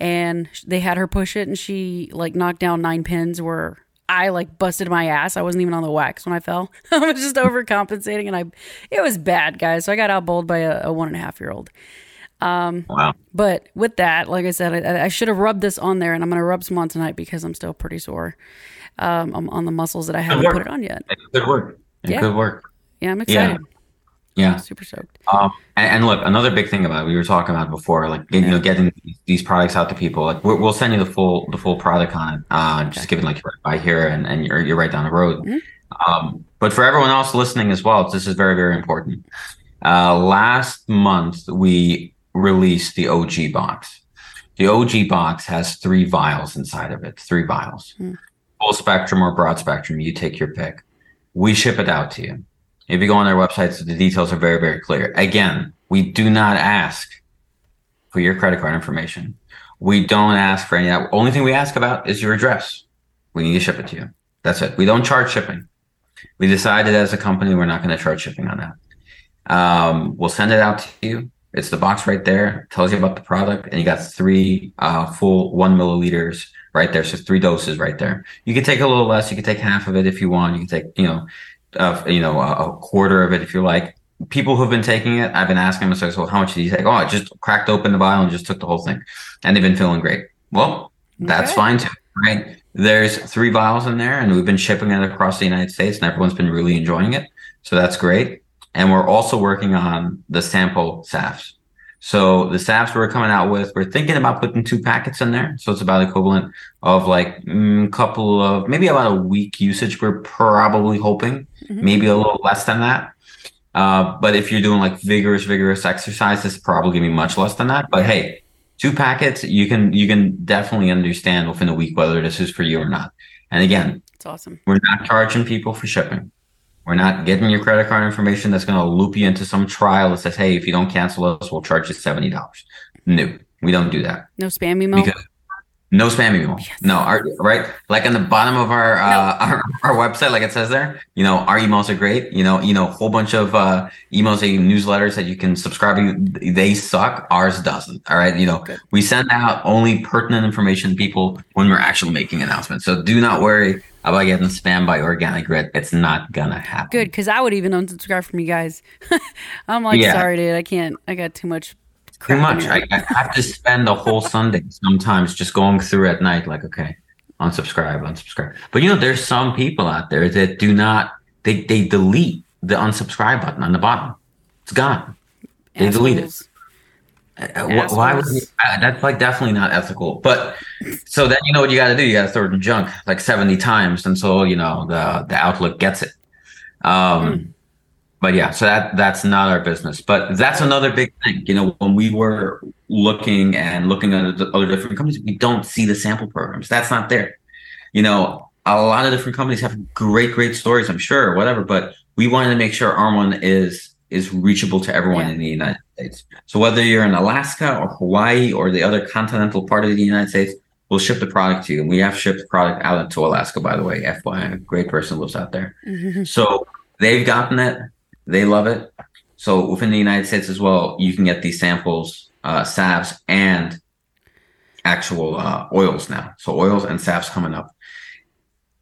[SPEAKER 1] And they had her push it, and she like knocked down nine pins where I like busted my ass. I wasn't even on the wax when I fell. [laughs] I was just overcompensating, and I it was bad, guys. So I got out bowled by a, a one and a half year old. Um, wow. But with that, like I said, I, I should have rubbed this on there, and I'm going to rub some on tonight because I'm still pretty sore um, on the muscles that I haven't put it on yet.
[SPEAKER 2] Good work. Yeah. Good work.
[SPEAKER 1] Yeah, I'm excited.
[SPEAKER 2] Yeah. Yeah,
[SPEAKER 1] I'm super stoked.
[SPEAKER 2] Um, and, and, look, another big thing about it, we were talking about before, like you know, getting these products out to people. Like we will send you the full the full product on it. Uh, okay. just given like you're right by here and, and you're you're right down the road. Mm-hmm. Um, but for everyone else listening as well, this is very very important. Uh, last month we released the OG box. The OG box has three vials inside of it. Three vials. Mm-hmm full spectrum or broad spectrum, you take your pick. We ship it out to you. If you go on our website, the details are very, very clear. Again, we do not ask for your credit card information. We don't ask for any. of that. Only thing we ask about is your address. We need to ship it to you. That's it. We don't charge shipping. We decided as a company we're not going to charge shipping on that. Um, we'll send it out to you. It's the box right there. Tells you about the product, and you got three uh, full one milliliters right there. So three doses right there. You can take a little less. You can take half of it if you want. You can take, you know, uh, you know, a, a, quarter of it if you like. People who've been taking it, I've been asking them, so, so how much did you take? Oh, I just cracked open the vial and just took the whole thing, and they've been feeling great. Well, that's okay. fine too, right? There's three vials in there, and we've been shipping it across the United States, and everyone's been really enjoying it. So that's great. And we're also working on the sample salves. So the salves we're coming out with, we're thinking about putting two packets in there. So it's about equivalent of like a mm, couple of maybe about a week usage. We're probably hoping mm-hmm. maybe a little less than that. Uh, but if you're doing like vigorous, vigorous exercise, it's probably gonna be much less than that. But hey, two packets, you can you can definitely understand within a week whether this is for you or not. And again,
[SPEAKER 1] it's awesome.
[SPEAKER 2] We're not charging people for shipping. We're not getting your credit card information that's going to loop you into some trial that says, hey, if you don't cancel us, we'll charge you $70. No, we don't do that.
[SPEAKER 1] No spam email? Because
[SPEAKER 2] no spam email. Yes. No, our, right? Like on the bottom of our, uh, no. [laughs] our, our website, like it says there, you know, our emails are great. You know, you know, a whole bunch of uh, emails and newsletters that you can subscribe to. They suck. Ours doesn't. All right. You know, Good. we send out only pertinent information to people when we're actually making announcements. So do not worry about getting spammed by organic grit. It's not gonna happen.
[SPEAKER 1] Good, because I would even unsubscribe from you guys. [laughs] I'm like, yeah. sorry, dude, I can't. I got too much.
[SPEAKER 2] Too much. I, I, have to spend a whole [laughs] Sunday sometimes just going through at night, like, okay, unsubscribe, unsubscribe. But you know, there's some people out there that do not. They they delete the unsubscribe button on the bottom. It's gone. They Assholes. delete it. Uh, why would you, that's like definitely not ethical. But so then you know what you got to do? You got to throw it in junk like 70 times until you know the the outlook gets it. Um mm. but yeah so that that's not our business. But that's another big thing. You know when we were looking and looking at other different companies we don't see the sample programs. That's not there. You know a lot of different companies have great great stories i'm sure whatever but we wanted to make sure our one is is reachable to everyone yeah. in the United States. So whether you're in Alaska or Hawaii or the other continental part of the United States, we'll ship the product to you. And we have shipped product out to Alaska, by the way. FYI, a great person lives out there. Mm-hmm. So they've gotten it. They love it. So within the United States as well, you can get these samples, uh, salves and actual uh, oils now. So oils and salves coming up.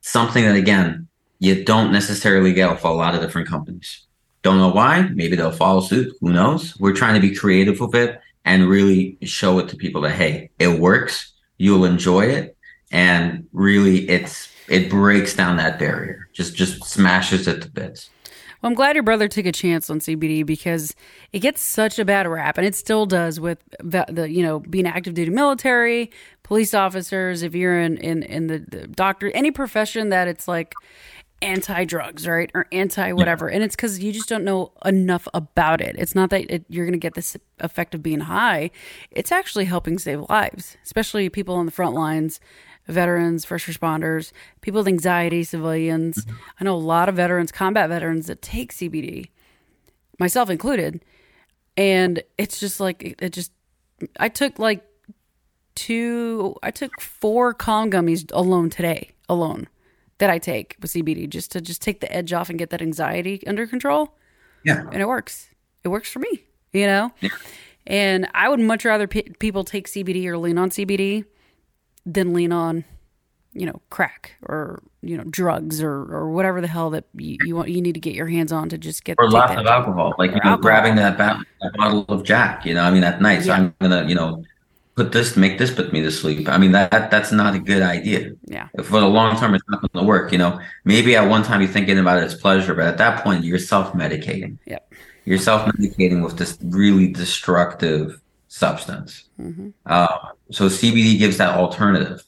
[SPEAKER 2] Something that again, you don't necessarily get with a lot of different companies. Don't know why. Maybe they'll follow suit. Who knows? We're trying to be creative with it and really show it to people that hey, it works. You'll enjoy it, and really, it's it breaks down that barrier. Just just smashes it to bits.
[SPEAKER 1] Well, I'm glad your brother took a chance on CBD because it gets such a bad rap, and it still does with the you know being active duty military, police officers. If you're in in in the, the doctor, any profession that it's like anti drugs, right, or anti whatever, and it's because you just don't know enough about it. It's not that it, you're going to get this effect of being high; it's actually helping save lives, especially people on the front lines veterans, first responders, people with anxiety, civilians. Mm-hmm. I know a lot of veterans, combat veterans that take CBD, myself included. And it's just like, it just, I took like two, I took four calm gummies alone today, alone that I take with CBD just to just take the edge off and get that anxiety under control.
[SPEAKER 2] Yeah.
[SPEAKER 1] And it works. It works for me, you know? Yeah. And I would much rather pe- people take CBD or lean on CBD than lean on you know crack or you know drugs or or whatever the hell that you, you want you need to get your hands on to just get the
[SPEAKER 2] or lots of alcohol like you know alcohol. grabbing that, that, bottle of jack you know i mean at night so i'm gonna you know put this make this put me to sleep i mean that that's not a good idea
[SPEAKER 1] yeah
[SPEAKER 2] for the long term it's not going to work you know maybe at one time you're thinking about it as pleasure but at that point you're self-medicating
[SPEAKER 1] yep
[SPEAKER 2] you're self-medicating with this really destructive substance. Mm-hmm. Uh, so CBD gives that alternative.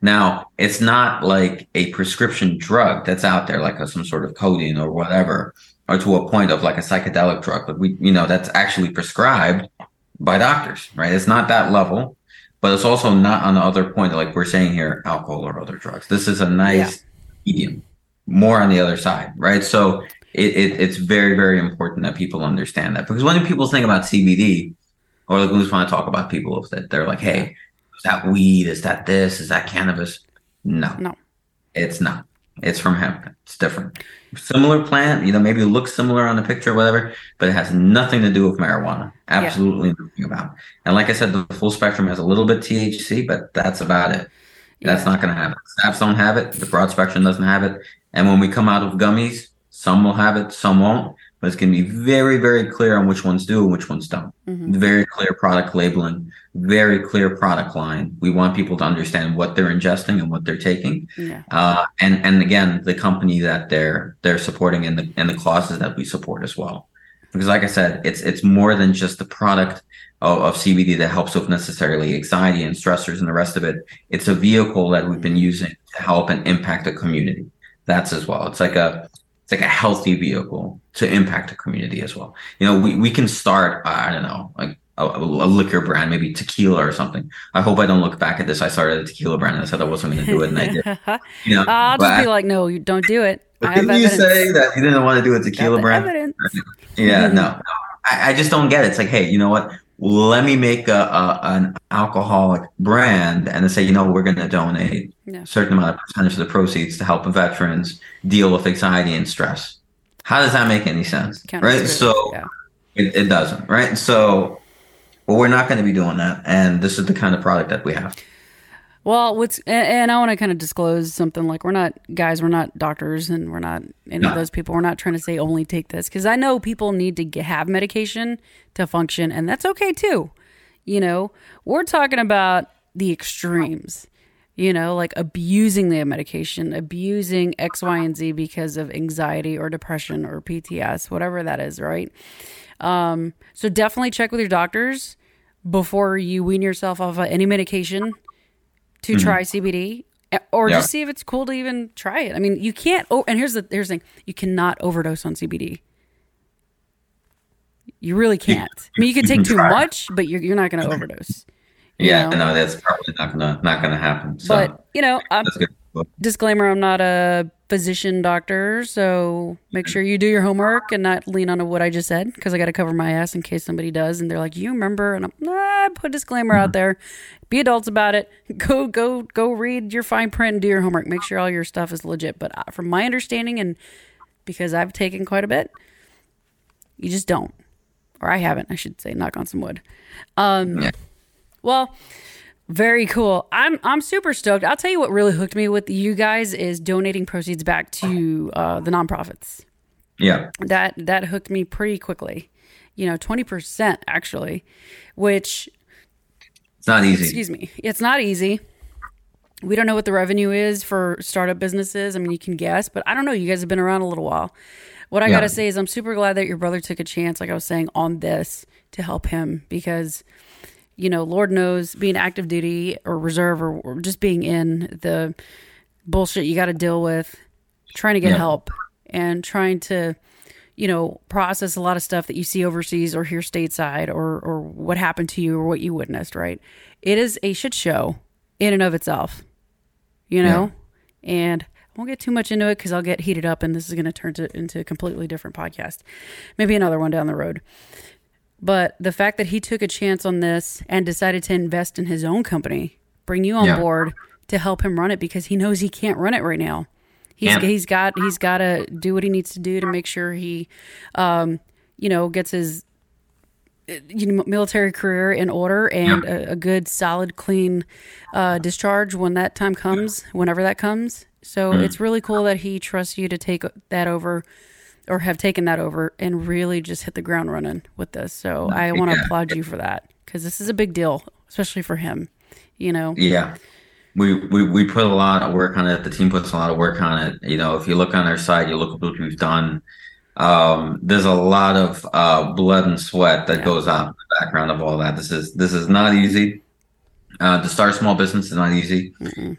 [SPEAKER 2] Now, it's not like a prescription drug that's out there, like a, some sort of codeine or whatever, or to a point of like a psychedelic drug. But we, you know, that's actually prescribed by doctors, right? It's not that level, but it's also not on the other point, like we're saying here, alcohol or other drugs. This is a nice yeah. medium, more on the other side, right? So it, it, it's very, very important that people understand that because when people think about CBD, or like we just want to talk about people that they're like, hey, is that weed? Is that this? Is that cannabis? No,
[SPEAKER 1] no,
[SPEAKER 2] it's not. It's from hemp. It's different. Similar plant, you know, maybe it looks similar on the picture or whatever, but it has nothing to do with marijuana. Absolutely yeah. nothing about. It. And like I said, the full spectrum has a little bit THC, but that's about it. That's not going to have it. Saps don't have it. The broad spectrum doesn't have it. And when we come out of gummies, some will have it, some won't but it's going to be very, very clear on which ones do and which ones don't. Mm-hmm. Very clear product labeling, very clear product line. We want people to understand what they're ingesting and what they're taking. Yeah. Uh, and and again, the company that they're they're supporting and the and the causes that we support as well. Because like I said, it's it's more than just the product of, of CBD that helps with necessarily anxiety and stressors and the rest of it. It's a vehicle that we've been using to help and impact the community. That's as well. It's like a it's like a healthy vehicle to impact the community as well. You know, we, we can start, uh, I don't know, like a, a, liquor brand, maybe tequila or something. I hope I don't look back at this. I started a tequila brand and I said I wasn't going to do it, and I did. [laughs]
[SPEAKER 1] You know, uh, I'll just be like, no, you don't do it.
[SPEAKER 2] Didn't you say that you didn't want to do a tequila brand? Evidence. Yeah, no, [laughs] I, I just don't get it. It's like, hey, you know what? Let me make a, a, an alcoholic brand and then say, you know, we're going to donate yeah. a certain amount of percentage of the proceeds to help veterans deal with anxiety and stress. How does that make any sense? right. So yeah. it, it doesn't. Right. So, well, we're not going to be doing that. And this is the kind of product that we have.
[SPEAKER 1] Well, what's and I want to kind of disclose something like we're not guys, we're not doctors, and we're not any no. of those people. We're not trying to say only take this because I know people need to get, have medication to function, and that's okay too. You know, we're talking about the extremes. You know, like abusing the medication, abusing X, Y, and Z because of anxiety or depression or PTS, whatever that is, right? Um, so definitely check with your doctors before you wean yourself off of any medication to mm-hmm. try CBD or yeah. just see if it's cool to even try it. I mean, you can't. Oh, and here's the here's the thing: you cannot overdose on CBD. You really can't. I mean, you can take too much, but you're you're not going to overdose.
[SPEAKER 2] Yeah, know? no, that's probably not gonna not gonna happen. So,
[SPEAKER 1] but you know, um, disclaimer: I'm not a physician doctor, so make sure you do your homework and not lean on what I just said because I got to cover my ass in case somebody does and they're like, "You remember?" And I'm nah, put a disclaimer out there. Be adults about it. Go go go read your fine print and do your homework. Make sure all your stuff is legit. But uh, from my understanding and because I've taken quite a bit, you just don't, or I haven't. I should say, knock on some wood. Um, yeah. Well very cool. I'm I'm super stoked. I'll tell you what really hooked me with you guys is donating proceeds back to uh, the nonprofits.
[SPEAKER 2] Yeah.
[SPEAKER 1] That that hooked me pretty quickly. You know, 20% actually, which
[SPEAKER 2] It's not easy.
[SPEAKER 1] Excuse me. It's not easy. We don't know what the revenue is for startup businesses. I mean, you can guess, but I don't know. You guys have been around a little while. what I
[SPEAKER 2] Yeah.
[SPEAKER 1] gotta say is I'm super glad that your brother took a chance, like I was saying, on this to help him because, you know, Lord knows being active duty or reserve or, or just being in the bullshit you got to deal with, trying to get
[SPEAKER 2] Yeah.
[SPEAKER 1] help and trying to, you know, process a lot of stuff that you see overseas or here stateside or or what happened to you or what you witnessed. Right? It is a shit show in and of itself, you know, and. I won't get too much into it because I'll get heated up, and this is going to turn to, into a completely different podcast. Maybe another one down the road. But the fact that he took a chance on this and decided to invest in his own company, bring you on
[SPEAKER 2] Yeah.
[SPEAKER 1] board to help him run it because he knows he can't run it right now. He's he's got he's got to do what he needs to do to make sure he, um, you know, gets his you know, military career in order and a, a good, solid, clean uh, discharge when that time comes, whenever that comes. So
[SPEAKER 2] Mm.
[SPEAKER 1] it's really cool that he trusts you to take that over or have taken that over and really just hit the ground running with this. So I want to
[SPEAKER 2] Yeah.
[SPEAKER 1] applaud you for that because this is a big deal, especially for him. You know,
[SPEAKER 2] Yeah. We, we we put a lot of work on it. The team puts a lot of work on it. You know, if you look on our site, you look at what we've done. Um, there's a lot of uh, blood and sweat that
[SPEAKER 1] Yeah.
[SPEAKER 2] goes on in the background of all that. This is this is not easy. Uh, to start a small business is not easy.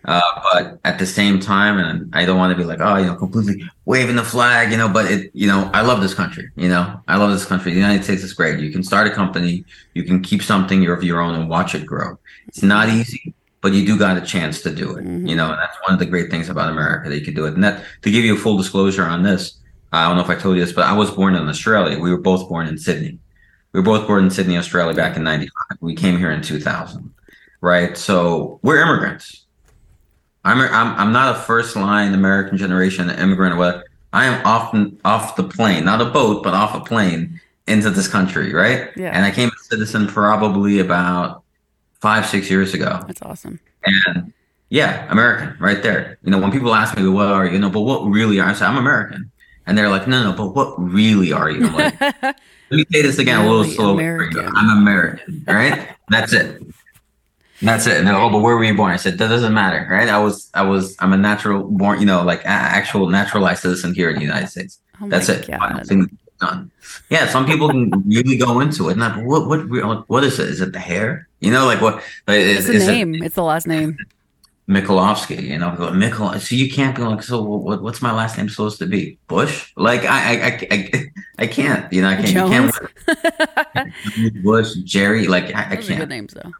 [SPEAKER 2] Uh, but at the same time, and I don't want to be like, oh, you know, completely waving the flag, you know, but it, you know, I love this country, you know, I love this country. The United States is great. You can start a company, you can keep something of your own and watch it grow. It's not easy, but you do got a chance to do it, you know, and that's one of the great things about America that you can do it. And that, to give you a full disclosure on this, I don't know if I told you this, but I was born in Australia. We were both born in Sydney. We were both born in Sydney, Australia back in 95. We came here in 2000 right? So we're immigrants. I'm I'm I'm not a first line American generation immigrant. What I am often off the plane, not a boat, but off a plane into this country, right?
[SPEAKER 1] Yeah.
[SPEAKER 2] And I came a citizen probably about five six years ago,
[SPEAKER 1] that's awesome.
[SPEAKER 2] and yeah, American, right there. You know, when people ask me, "What are you?" You know, but what really are? I say, "I'm American," and they're like, "No, no, but what really are you?" I'm like, [laughs] let me say this again a
[SPEAKER 1] Really
[SPEAKER 2] little slowly.
[SPEAKER 1] American.
[SPEAKER 2] I'm American, right? That's it. That's it. And they're, oh, but where were you born? I said that doesn't matter, right? I was, I was, I'm a natural born, you know, like actual naturalized citizen here in the United States.
[SPEAKER 1] Oh
[SPEAKER 2] That's it. Done. Yeah, some people can really go into it. And what, what, what, what is it? Is it the hair? You know, like what? Like,
[SPEAKER 1] It's the
[SPEAKER 2] is it
[SPEAKER 1] name. It's the last name. [laughs]
[SPEAKER 2] Mikulovsky? You know, Mikul. So you can't be like, so what, what's my last name supposed to be? Bush? Like I, I, I, I, I can't. You know, I can't.
[SPEAKER 1] Jones.
[SPEAKER 2] You can't [laughs] Bush, Jerry. Like I, I
[SPEAKER 1] are good names though.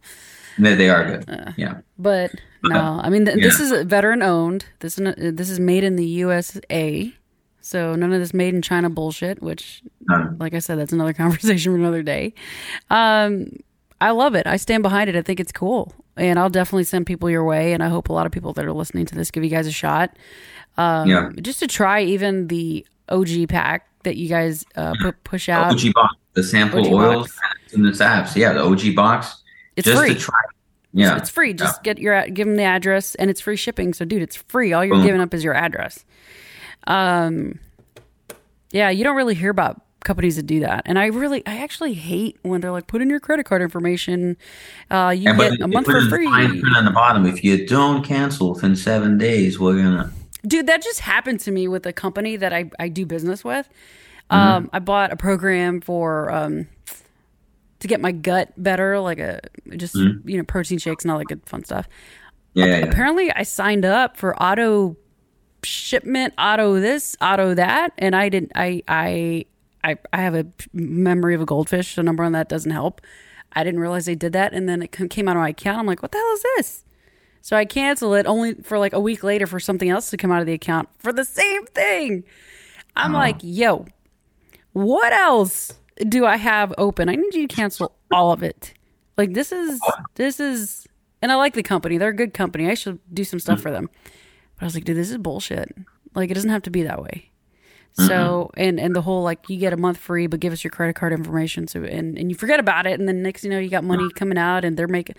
[SPEAKER 2] They, they are good.
[SPEAKER 1] Uh,
[SPEAKER 2] Yeah.
[SPEAKER 1] But no, I mean th- this is a veteran owned. This is n- this is made in the USA. So none of this made in China bullshit, which like I said, that's another [laughs] conversation for another day. Um, I love it. I stand behind it. I think it's cool, and I'll definitely send people your way. And I hope a lot of people that are listening to this give you guys a shot, um,
[SPEAKER 2] Yeah.
[SPEAKER 1] just to try even the OG pack that you guys uh, pu- push out.
[SPEAKER 2] OG box, the sample
[SPEAKER 1] OG
[SPEAKER 2] oils
[SPEAKER 1] box.
[SPEAKER 2] and the apps. Yeah, the OG box.
[SPEAKER 1] It's
[SPEAKER 2] just
[SPEAKER 1] free.
[SPEAKER 2] Yeah.
[SPEAKER 1] It's free. Just get your give them the address, and it's free shipping. So, dude, it's free. All you're
[SPEAKER 2] Boom.
[SPEAKER 1] giving up is your address. Um, yeah, you don't really hear about companies that do that, and I really, I actually hate when they're like, put in your credit card information. Uh, you
[SPEAKER 2] And
[SPEAKER 1] get a month for free,
[SPEAKER 2] print on the bottom. If you don't cancel within seven days, we're gonna.
[SPEAKER 1] dude. That just happened to me with a company that I I do business with.
[SPEAKER 2] Mm-hmm.
[SPEAKER 1] Um, I bought a program for um to get my gut better, like a just mm-hmm. you know protein shakes and all that good fun stuff.
[SPEAKER 2] Yeah, yeah,
[SPEAKER 1] apparently I signed up for auto shipment, auto this, auto that, and I didn't. I I I, I have a memory of a goldfish, so number on that doesn't help. I didn't realize they did that, and then it came out of my account. I'm like, what the hell is this? So I cancel it only for like a week later for something else to come out of the account for the same thing. I'm ah. like, yo, what else do I have open? I need you to cancel all of it. Like this is this is and I like the company. They're a good company. I should do some stuff for them. But I was like, dude, this is bullshit. Like it doesn't have to be that way. So mm-hmm. and and the whole like you get a month free, but give us your credit card information. So and and you forget about it, and then next you know you got money coming out, and they're making.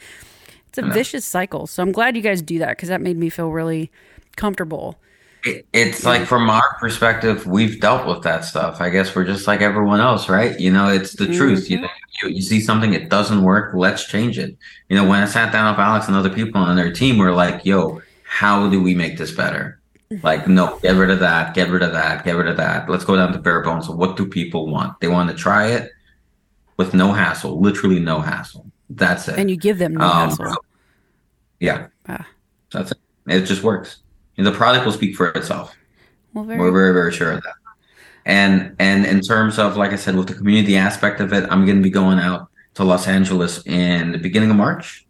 [SPEAKER 1] It's a vicious cycle. So I'm glad you guys do that because that made me feel really comfortable.
[SPEAKER 2] It, it's like from our perspective, we've dealt with that stuff. I guess we're just like everyone else, right? You know, it's the truth. You, know, you you see something it doesn't work, let's change it. You know, when I sat down with Alex and other people on their team, we're like, "Yo, how do we make this better?" Like, no, get rid of that, get rid of that, get rid of that. Let's go down to bare bones. So, what do people want? They want to try it with no hassle, literally no hassle. That's it.
[SPEAKER 1] And you give them no um, hassle.
[SPEAKER 2] Yeah. Ah. That's it. It just works. And the product will speak for itself. Well, very We're very, very sure of that. And and in terms of, like I said, with the community aspect of it, I'm going to be going out to Los Angeles in the beginning of March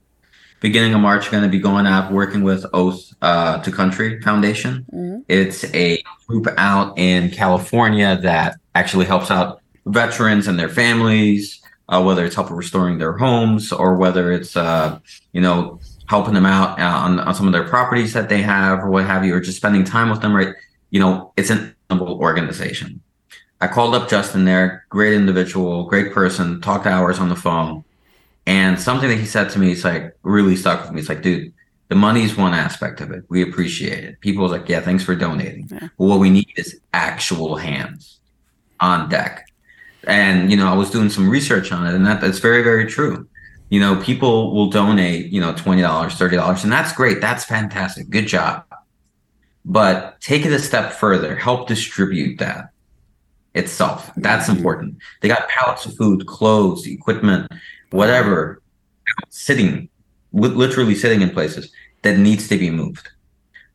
[SPEAKER 2] beginning of March, going to be going out working with Oath uh, to Country Foundation. Mm-hmm. It's a group out in California that actually helps out veterans and their families, uh, whether it's helping restoring their homes or whether it's, uh, you know, helping them out uh, on, on some of their properties that they have or what have you, or just spending time with them, right? You know, it's an organization. I called up Justin there, great individual, great person, talked hours on the phone and something that he said to me is like really stuck with me. It's like, dude, the money is one aspect of it. We appreciate it. People was like, yeah, thanks for donating. Yeah. But what we need is actual hands on deck. And, you know, I was doing some research on it and that, that's very, very true. You know, people will donate, you know, $20, $30, and that's great. That's fantastic. Good job. But take it a step further, help distribute that itself. That's important. They got pallets of food, clothes, equipment, whatever, sitting, literally sitting in places that needs to be moved.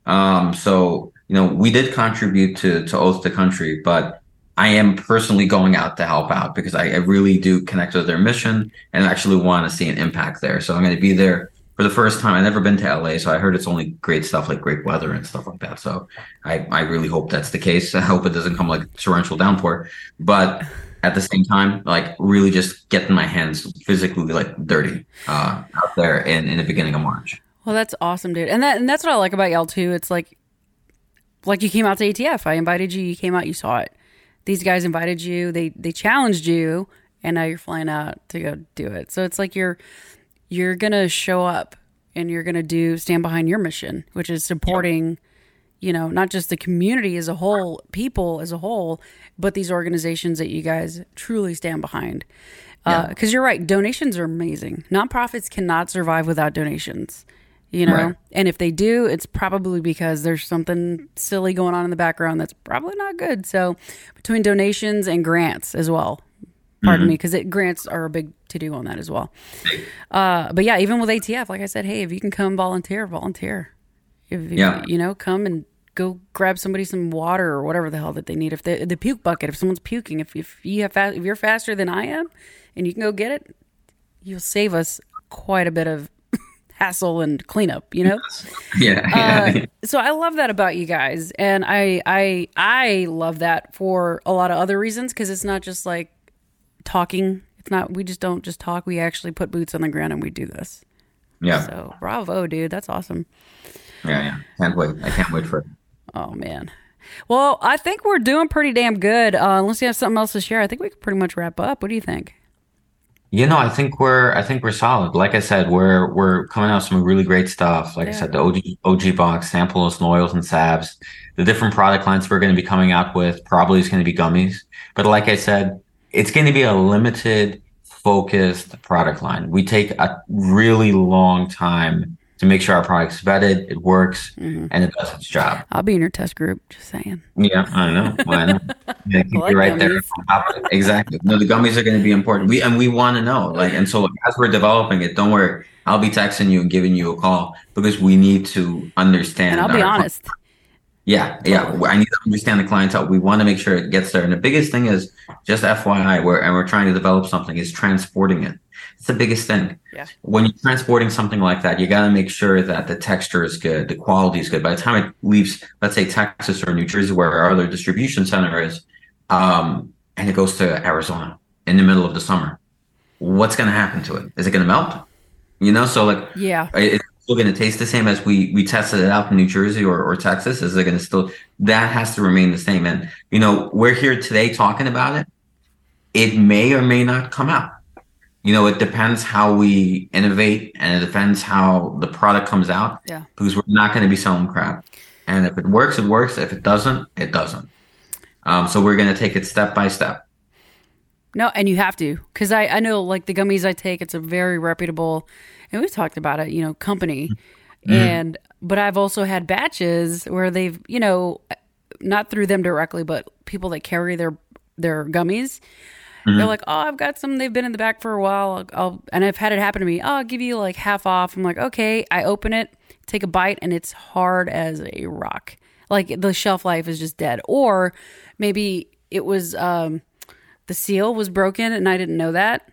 [SPEAKER 2] Um, so, you know, we did contribute to, to Oath to Country, but I am personally going out to help out because I, I really do connect with their mission and actually want to see an impact there. So I'm going to be there for the first time. I've never been to LA, so I heard it's only great stuff like great weather and stuff like that. So I, I really hope that's the case. I hope it doesn't come like torrential downpour. But at the same time, like really just getting my hands physically like dirty uh, out there in, in the beginning of March.
[SPEAKER 1] Well, that's awesome, dude. And that and that's what I like about y'all too. It's like like you came out to ATF. I invited you, you came out, you saw it. These guys invited you, they they challenged you, and now you're flying out to go do it. So it's like you're you're gonna show up and you're gonna do stand behind your mission, which is supporting yep you know, not just the community as a whole, people as a whole, but these organizations that you guys truly stand behind. Because uh, you're right, donations are amazing. Nonprofits cannot survive without donations, you know? Right. And if they do, it's probably because there's something silly going on in the background that's probably not good. So, between donations and grants as well, pardon mm-hmm. me, because it grants are a big to do on that as well. Uh, but yeah, even with ATF, like I said, hey, if you can come volunteer, volunteer. If yeah. you know, come and go grab somebody some water or whatever the hell that they need. If the the puke bucket, if someone's puking, if if you have fa- if you're faster than I am, and you can go get it, you'll save us quite a bit of hassle and cleanup. You know. [laughs]
[SPEAKER 2] yeah. yeah.
[SPEAKER 1] Uh, so I love that about you guys, and I I I love that for a lot of other reasons because it's not just like talking. It's not. We just don't just talk. We actually put boots on the ground and we do this.
[SPEAKER 2] Yeah.
[SPEAKER 1] So bravo, dude. That's awesome.
[SPEAKER 2] Yeah, yeah. Can't wait. I can't wait for it.
[SPEAKER 1] Oh man. Well, I think we're doing pretty damn good. Uh, unless you have something else to share, I think we can pretty much wrap up. What do you think?
[SPEAKER 2] You know, I think we're I think we're solid. Like I said, we're we're coming out with some really great stuff. Like yeah. I said, the OG OG box, samples, and oils, and salves. The different product lines we're going to be coming out with probably is going to be gummies. But like I said, it's going to be a limited, focused product line. We take a really long time to make sure our product's vetted, it works, mm-hmm. and it does its job.
[SPEAKER 1] I'll be in your test group. Just saying.
[SPEAKER 2] Yeah, I know. Well, [laughs] I know. Yeah, keep like you right gummies. there. Exactly. No, the gummies are going to be important. We and we want to know. Like, and so as we're developing it, don't worry. I'll be texting you and giving you a call because we need to understand.
[SPEAKER 1] And I'll be honest.
[SPEAKER 2] Yeah, yeah. I need to understand the clientele. We want to make sure it gets there. And the biggest thing is just FYI, where and we're trying to develop something is transporting it. It's the biggest thing.
[SPEAKER 1] Yeah.
[SPEAKER 2] When you're transporting something like that, you got to make sure that the texture is good, the quality is good. By the time it leaves, let's say Texas or New Jersey, where our other distribution center is, um, and it goes to Arizona in the middle of the summer, what's going to happen to it? Is it going to melt? You know, so like,
[SPEAKER 1] yeah,
[SPEAKER 2] it's still going to taste the same as we we tested it out in New Jersey or, or Texas. Is it going to still? That has to remain the same. And you know, we're here today talking about it. It may or may not come out you know, it depends how we innovate and it depends how the product comes out.
[SPEAKER 1] Yeah.
[SPEAKER 2] Because we're not going to be selling crap. And if it works, it works. If it doesn't, it doesn't. Um, so we're going to take it step by step.
[SPEAKER 1] No, and you have to. Because I, I know, like, the gummies I take, it's a very reputable, and we've talked about it, you know, company. And but I've also had batches where they've, you know, not through them directly, but people that carry their their gummies. They're like, oh, I've got some. They've been in the back for a while. I'll, I'll and I've had it happen to me. Oh, I'll give you like half off. I'm like, okay. I open it, take a bite, and it's hard as a rock. Like the shelf life is just dead. Or maybe it was um, the seal was broken, and I didn't know that.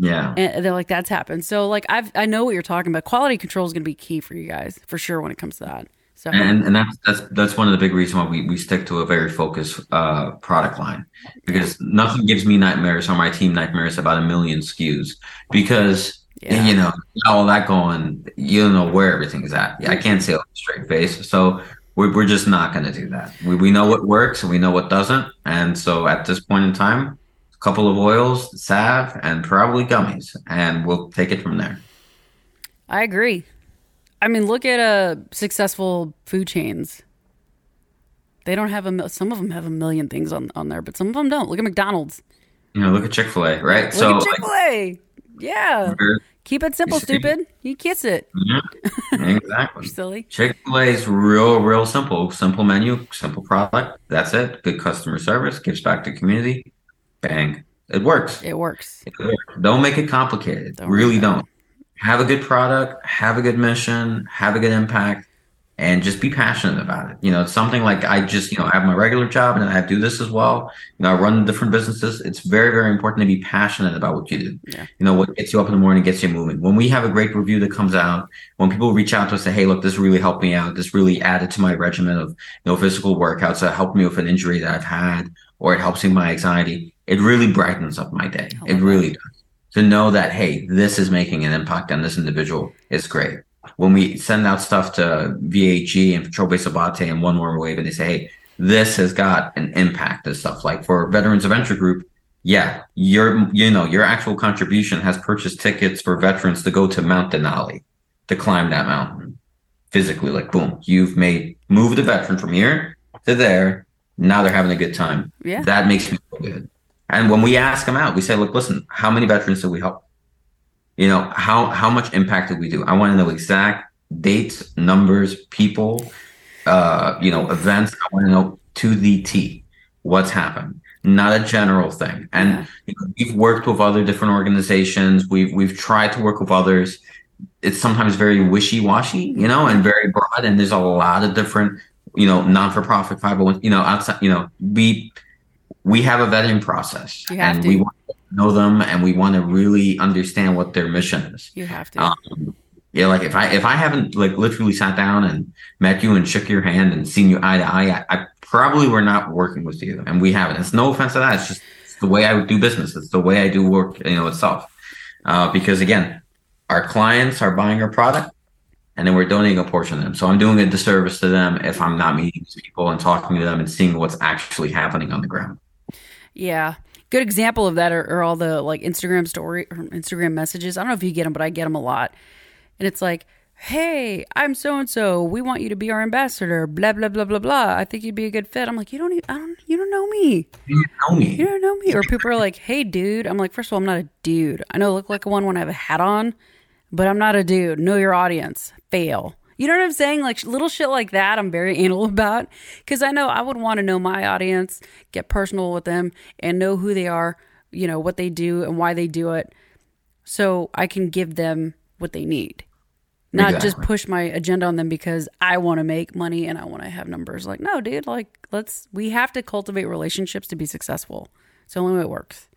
[SPEAKER 2] Yeah.
[SPEAKER 1] And they're like, that's happened. So like, I've I know what you're talking about. Quality control is going to be key for you guys for sure when it comes to that. So
[SPEAKER 2] and and that's that's that's one of the big reasons why we, we stick to a very focused uh, product line because nothing gives me nightmares or my team nightmares about a million SKUs because
[SPEAKER 1] Yeah.
[SPEAKER 2] you know all that going you don't know where everything is at. I can't say it a straight face, so we're we're just not going to do that. We we know what works and we know what doesn't, and so at this point in time, couple of oils, salve, and probably gummies, and we'll take it from there.
[SPEAKER 1] I agree. I mean, look at uh successful food chains. They don't have a mil- some of them have a million things on on there, but some of them don't. Look at McDonald's.
[SPEAKER 2] You know, look at Chick Fil A, right?
[SPEAKER 1] Look
[SPEAKER 2] so
[SPEAKER 1] Chick Fil A. Yeah, keep it simple,
[SPEAKER 2] You
[SPEAKER 1] stupid. You kiss it,
[SPEAKER 2] yeah, exactly. [laughs]
[SPEAKER 1] silly.
[SPEAKER 2] Chick fil A is real, real simple. Simple menu, simple product. That's it. Good customer service, gives back to community. Bang. It works.
[SPEAKER 1] It works.
[SPEAKER 2] It works. Don't make it complicated.
[SPEAKER 1] Don't
[SPEAKER 2] really
[SPEAKER 1] it.
[SPEAKER 2] don't. Have a good product, have a good mission, have a good impact, and just be passionate about it. You know, it's something like I just, you know, I have my regular job and I do this as well. You know, I run different businesses. It's very, very important to be passionate about what you do.
[SPEAKER 1] Yeah.
[SPEAKER 2] You know, what gets you up in the morning, gets you moving. When we have a great review that comes out, when people reach out to us and say, Hey, look, this really helped me out. This really added to my regimen of, you know, physical workouts that helped me with an injury that I've had, or it helps me with my anxiety. It really brightens up my day.
[SPEAKER 1] I
[SPEAKER 2] It really does. To know that, hey, this is making an impact on this individual is great. When we send out stuff to VHG and Patrol Base Abbate and One More Wave, and they say, hey, this has got an impact and stuff like for Veterans Adventure Group. Yeah, your you know your actual contribution has purchased tickets for veterans to go to Mount Denali to climb that mountain physically. Like boom, you've made move the veteran from here to there. Now they're having a good time.
[SPEAKER 1] Yeah.
[SPEAKER 2] That makes me feel good. And when we ask them out, we say, look, listen, how many veterans did we help? You know, how how much impact did we do? I want to know exact dates, numbers, people, uh, you know, events. I want to know to the T what's happened, not a general thing. And
[SPEAKER 1] Yeah.
[SPEAKER 2] you know, we've worked with other different organizations. We've we've tried to work with others. It's sometimes very wishy washy, you know, and very broad. And there's a lot of different, you know, non for profit 501, you know, outside, you know, we we have a vetting process
[SPEAKER 1] You have
[SPEAKER 2] and
[SPEAKER 1] to.
[SPEAKER 2] we want to know them and we want to really understand what their mission is.
[SPEAKER 1] You have to.
[SPEAKER 2] Um, yeah, like if I if I haven't like literally sat down and met you and shook your hand and seen you eye to eye, I, I probably were not working with you, and we haven't. It's no offense to that. It's just it's the way I would do business. It's the way I do work, you know, itself. Uh, because again, our clients are buying our product, and then we're donating a portion of them. So I'm doing a disservice to them if I'm not meeting these people and talking to them and seeing what's actually happening on the ground.
[SPEAKER 1] Yeah. Good example of that are, are all the like Instagram story or Instagram messages. I don't know if you get them, but I get them a lot. And it's like, hey, I'm so and so. We want you to be our ambassador. Blah blah blah blah blah. I think you'd be a good fit. I'm like, you don't, even, I don't, you don't know me.
[SPEAKER 2] You don't know me.
[SPEAKER 1] You don't know me. Or people are like, hey, dude. I'm like, first of all, I'm not a dude. I know I look like one when I have a hat on, but I'm not a dude. Know your audience. Fail. You know what I'm saying? Like little shit like that, I'm very [laughs] anal about because I know I would want to know my audience, get personal with them, and know who they are, you know, what they do and why they do it, so I can give them what they need. Not just push my agenda on them because I want to make money and I want to have numbers. Like, no, dude, like, let's, we have to cultivate relationships to be successful. It's the only way it works.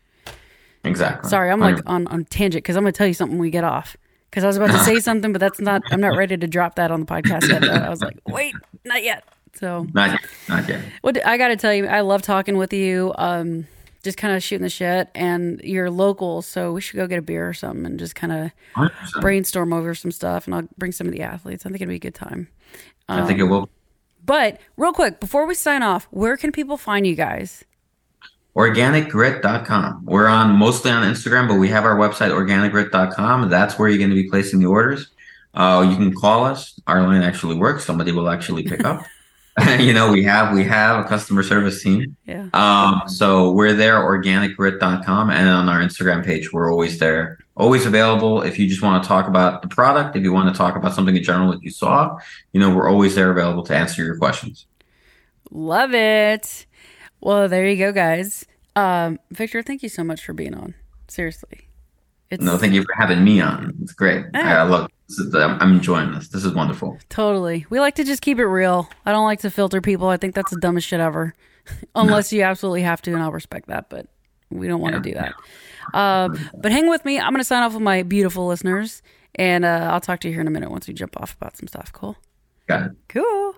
[SPEAKER 2] Exactly.
[SPEAKER 1] Sorry, I'm like on, on tangent because I'm going to tell you something we get off. Because I was about to say [laughs] something, but that's not, I'm not ready to drop that on the podcast yet. I was like, wait, not yet. So,
[SPEAKER 2] not yet. Not yet.
[SPEAKER 1] what I got to tell you, I love talking with you. Um, just kind of shooting the shit, and you're local, so we should go get a beer or something and just kind of brainstorm over some stuff. And I'll bring some of the athletes. I think it'd be a good time.
[SPEAKER 2] I think it will.
[SPEAKER 1] But real quick, before we sign off, where can people find you guys?
[SPEAKER 2] organicgrit.com. We're on mostly on Instagram, but we have our website, organicgrit.com. That's where you're going to be placing the orders. Uh, you can call us. Our line actually works. Somebody will actually pick up. [laughs] [laughs] you know, we have we have a customer service team.
[SPEAKER 1] Yeah.
[SPEAKER 2] Um, so we're there, organicgrit.com, and on our Instagram page, we're always there. always available if you just want to talk about the product, if you want to talk about something in general that you saw, you know, we're always there available to answer your questions.
[SPEAKER 1] Love it. Well, there you go, guys. Um, Victor, thank you so much for being on. Seriously.
[SPEAKER 2] It's, no, thank you for having me on. It's great. I, I love this. I'm enjoying this. This is wonderful.
[SPEAKER 1] Totally. We like to just keep it real. I don't like to filter people. I think that's the dumbest shit ever. [laughs] Unless no. you absolutely have to, and I'll respect that, but we don't want to yeah, do that. Uh, but hang with me. I'm going to sign off with my beautiful listeners, and uh, I'll talk to you here in a minute once we jump off about some stuff. Cool?
[SPEAKER 2] Got it.
[SPEAKER 1] Cool.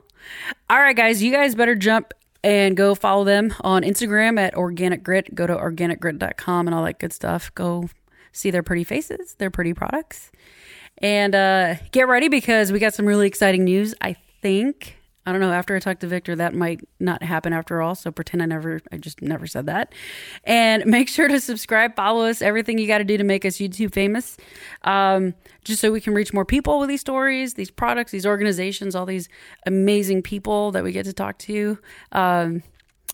[SPEAKER 1] All right, guys. You guys better jump and go follow them on Instagram at Organic Grit. Go to organicgrit.com and all that good stuff. Go see their pretty faces, their pretty products. And uh, get ready because we got some really exciting news. I think I don't know. After I talk to Victor, that might not happen after all. So pretend I never, I just never said that. And [laughs] make sure to subscribe, follow us, everything you got to do to make us YouTube famous, um, just so we can reach more people with these stories, these products, these organizations, all these amazing people that we get to talk to. Um,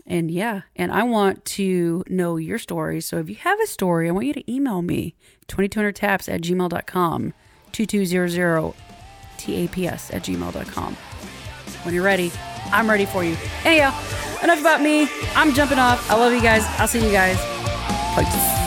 [SPEAKER 1] and yeah, and I want to know your story. So if you have a story, I want you to email me 2200taps at gmail.com, 2200 taps at gmail.com. When you're ready, I'm ready for you. Anyhow, enough about me. I'm jumping off. I love you guys. I'll see you guys. Peace.